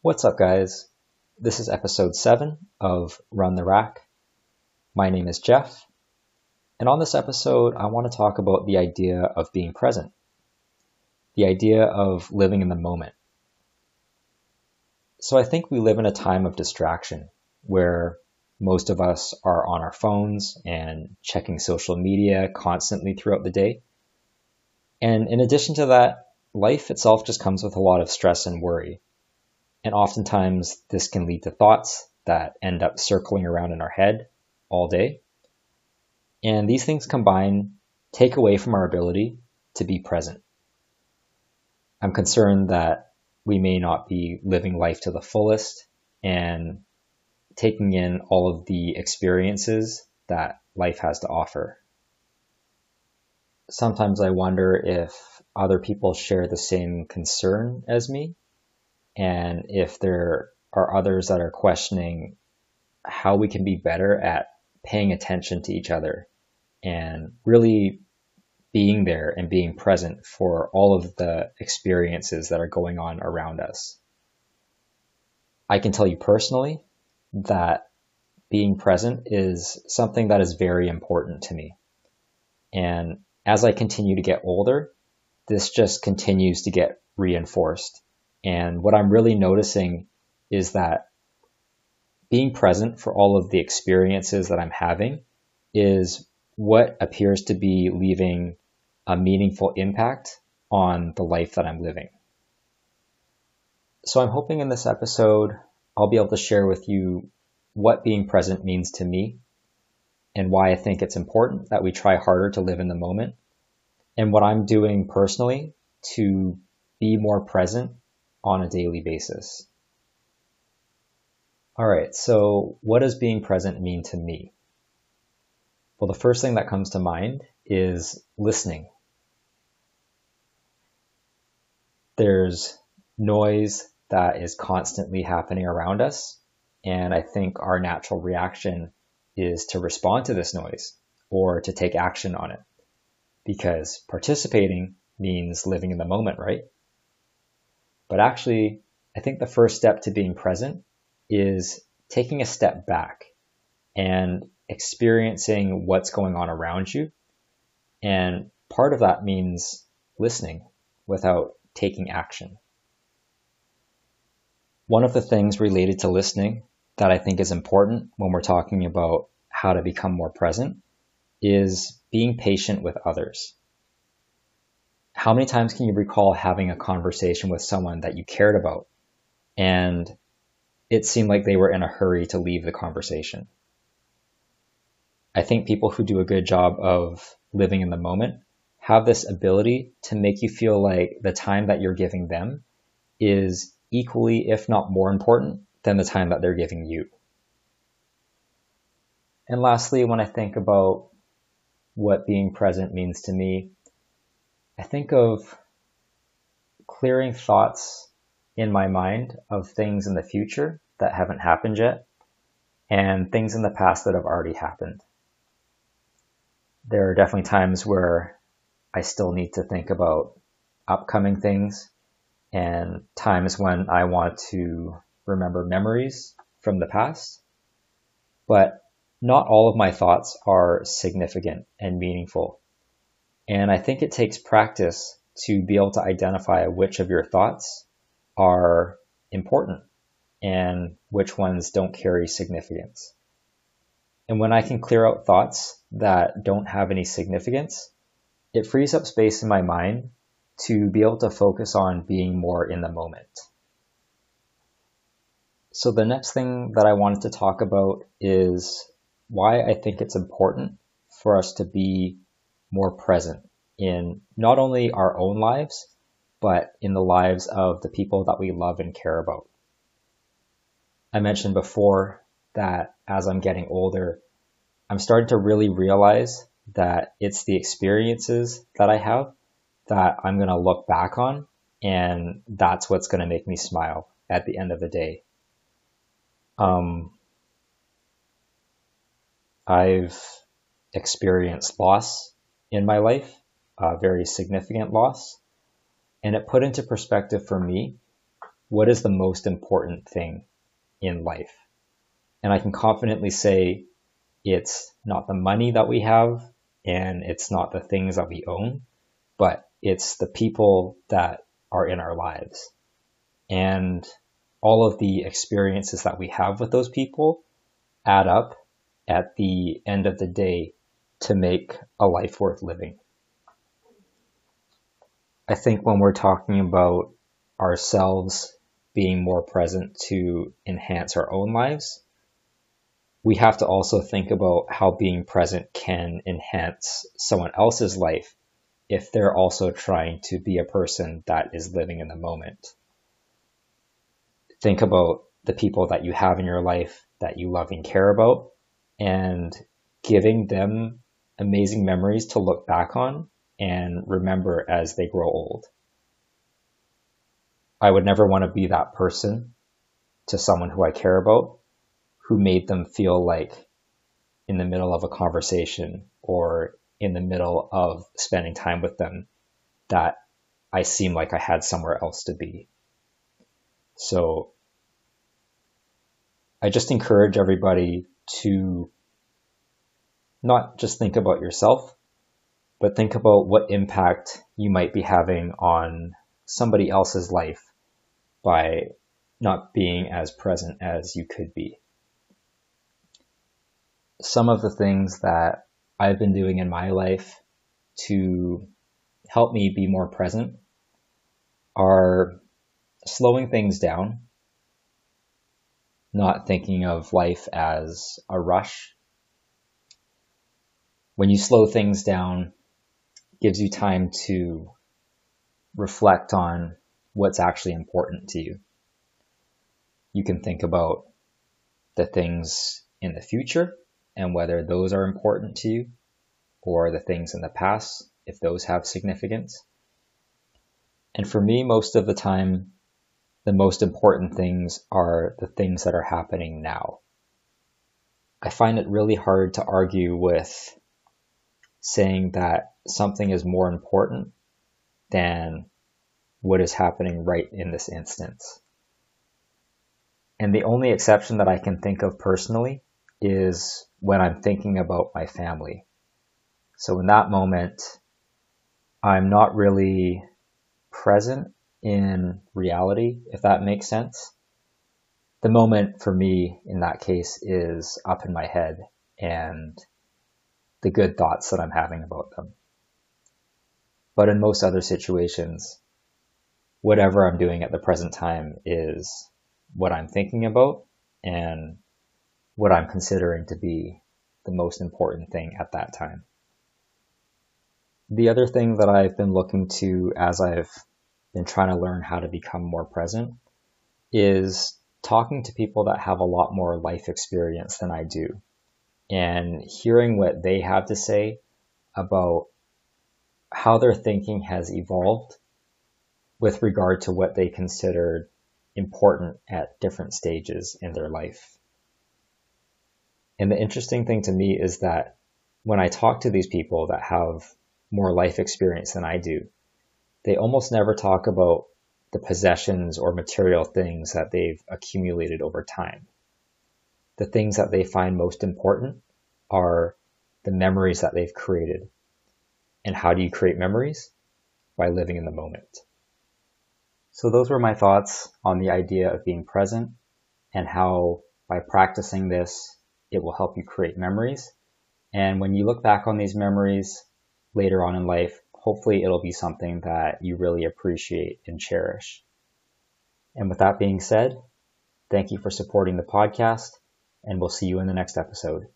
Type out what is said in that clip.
What's up, guys? This is episode 7 of Run the Rack. My name is Jeff, and on this episode, I want to talk about the idea of being present, the idea of living in the moment. So, I think we live in a time of distraction where most of us are on our phones and checking social media constantly throughout the day. And in addition to that, life itself just comes with a lot of stress and worry and oftentimes this can lead to thoughts that end up circling around in our head all day. And these things combine take away from our ability to be present. I'm concerned that we may not be living life to the fullest and taking in all of the experiences that life has to offer. Sometimes I wonder if other people share the same concern as me and if there are others that are questioning how we can be better at paying attention to each other and really being there and being present for all of the experiences that are going on around us. I can tell you personally that being present is something that is very important to me. And as I continue to get older, this just continues to get reinforced. And what I'm really noticing is that being present for all of the experiences that I'm having is what appears to be leaving a meaningful impact on the life that I'm living. So I'm hoping in this episode, I'll be able to share with you what being present means to me and why I think it's important that we try harder to live in the moment and what I'm doing personally to be more present on a daily basis. All right, so what does being present mean to me? Well, the first thing that comes to mind is listening. There's noise that is constantly happening around us, and I think our natural reaction is to respond to this noise or to take action on it because participating means living in the moment, right? But actually, I think the first step to being present is taking a step back and experiencing what's going on around you. And part of that means listening without taking action. One of the things related to listening that I think is important when we're talking about how to become more present is being patient with others how many times can you recall having a conversation with someone that you cared about and it seemed like they were in a hurry to leave the conversation? I think people who do a good job of living in the moment have this ability to make you feel like the time that you're giving them is equally, if not more important than the time that they're giving you. And lastly, when I think about what being present means to me, I think of clearing thoughts in my mind of things in the future that haven't happened yet and things in the past that have already happened. There are definitely times where I still need to think about upcoming things and times when I want to remember memories from the past. But not all of my thoughts are significant and meaningful. And I think it takes practice to be able to identify which of your thoughts are important and which ones don't carry significance. And when I can clear out thoughts that don't have any significance, it frees up space in my mind to be able to focus on being more in the moment. So the next thing that I wanted to talk about is why I think it's important for us to be more present in not only our own lives, but in the lives of the people that we love and care about. I mentioned before that as I'm getting older, I'm starting to really realize that it's the experiences that I have that I'm going to look back on, and that's what's going to make me smile at the end of the day. Um, I've experienced loss in my life, a very significant loss. And it put into perspective for me what is the most important thing in life? And I can confidently say it's not the money that we have and it's not the things that we own, but it's the people that are in our lives. And all of the experiences that we have with those people add up at the end of the day to make a life worth living. I think when we're talking about ourselves being more present to enhance our own lives, we have to also think about how being present can enhance someone else's life if they're also trying to be a person that is living in the moment. Think about the people that you have in your life that you love and care about and giving them amazing memories to look back on and remember as they grow old. I would never want to be that person to someone who I care about who made them feel like in the middle of a conversation or in the middle of spending time with them that I seem like I had somewhere else to be. So I just encourage everybody to not just think about yourself, but think about what impact you might be having on somebody else's life by not being as present as you could be. Some of the things that I've been doing in my life to help me be more present are slowing things down, not thinking of life as a rush. When you slow things down, gives you time to reflect on what's actually important to you. You can think about the things in the future and whether those are important to you or the things in the past, if those have significance. And for me, most of the time, the most important things are the things that are happening now. I find it really hard to argue with saying that something is more important than what is happening right in this instance. And the only exception that I can think of personally is when I'm thinking about my family. So in that moment, I'm not really present in reality, if that makes sense. The moment for me in that case is up in my head and the good thoughts that I'm having about them. But in most other situations, whatever I'm doing at the present time is what I'm thinking about and what I'm considering to be the most important thing at that time. The other thing that I've been looking to as I've been trying to learn how to become more present is talking to people that have a lot more life experience than I do and hearing what they have to say about how their thinking has evolved with regard to what they considered important at different stages in their life. And the interesting thing to me is that when I talk to these people that have more life experience than I do, they almost never talk about the possessions or material things that they've accumulated over time. The things that they find most important are the memories that they've created. And how do you create memories? By living in the moment. So those were my thoughts on the idea of being present and how by practicing this, it will help you create memories. And when you look back on these memories later on in life, hopefully it'll be something that you really appreciate and cherish. And with that being said, thank you for supporting the podcast, and we'll see you in the next episode.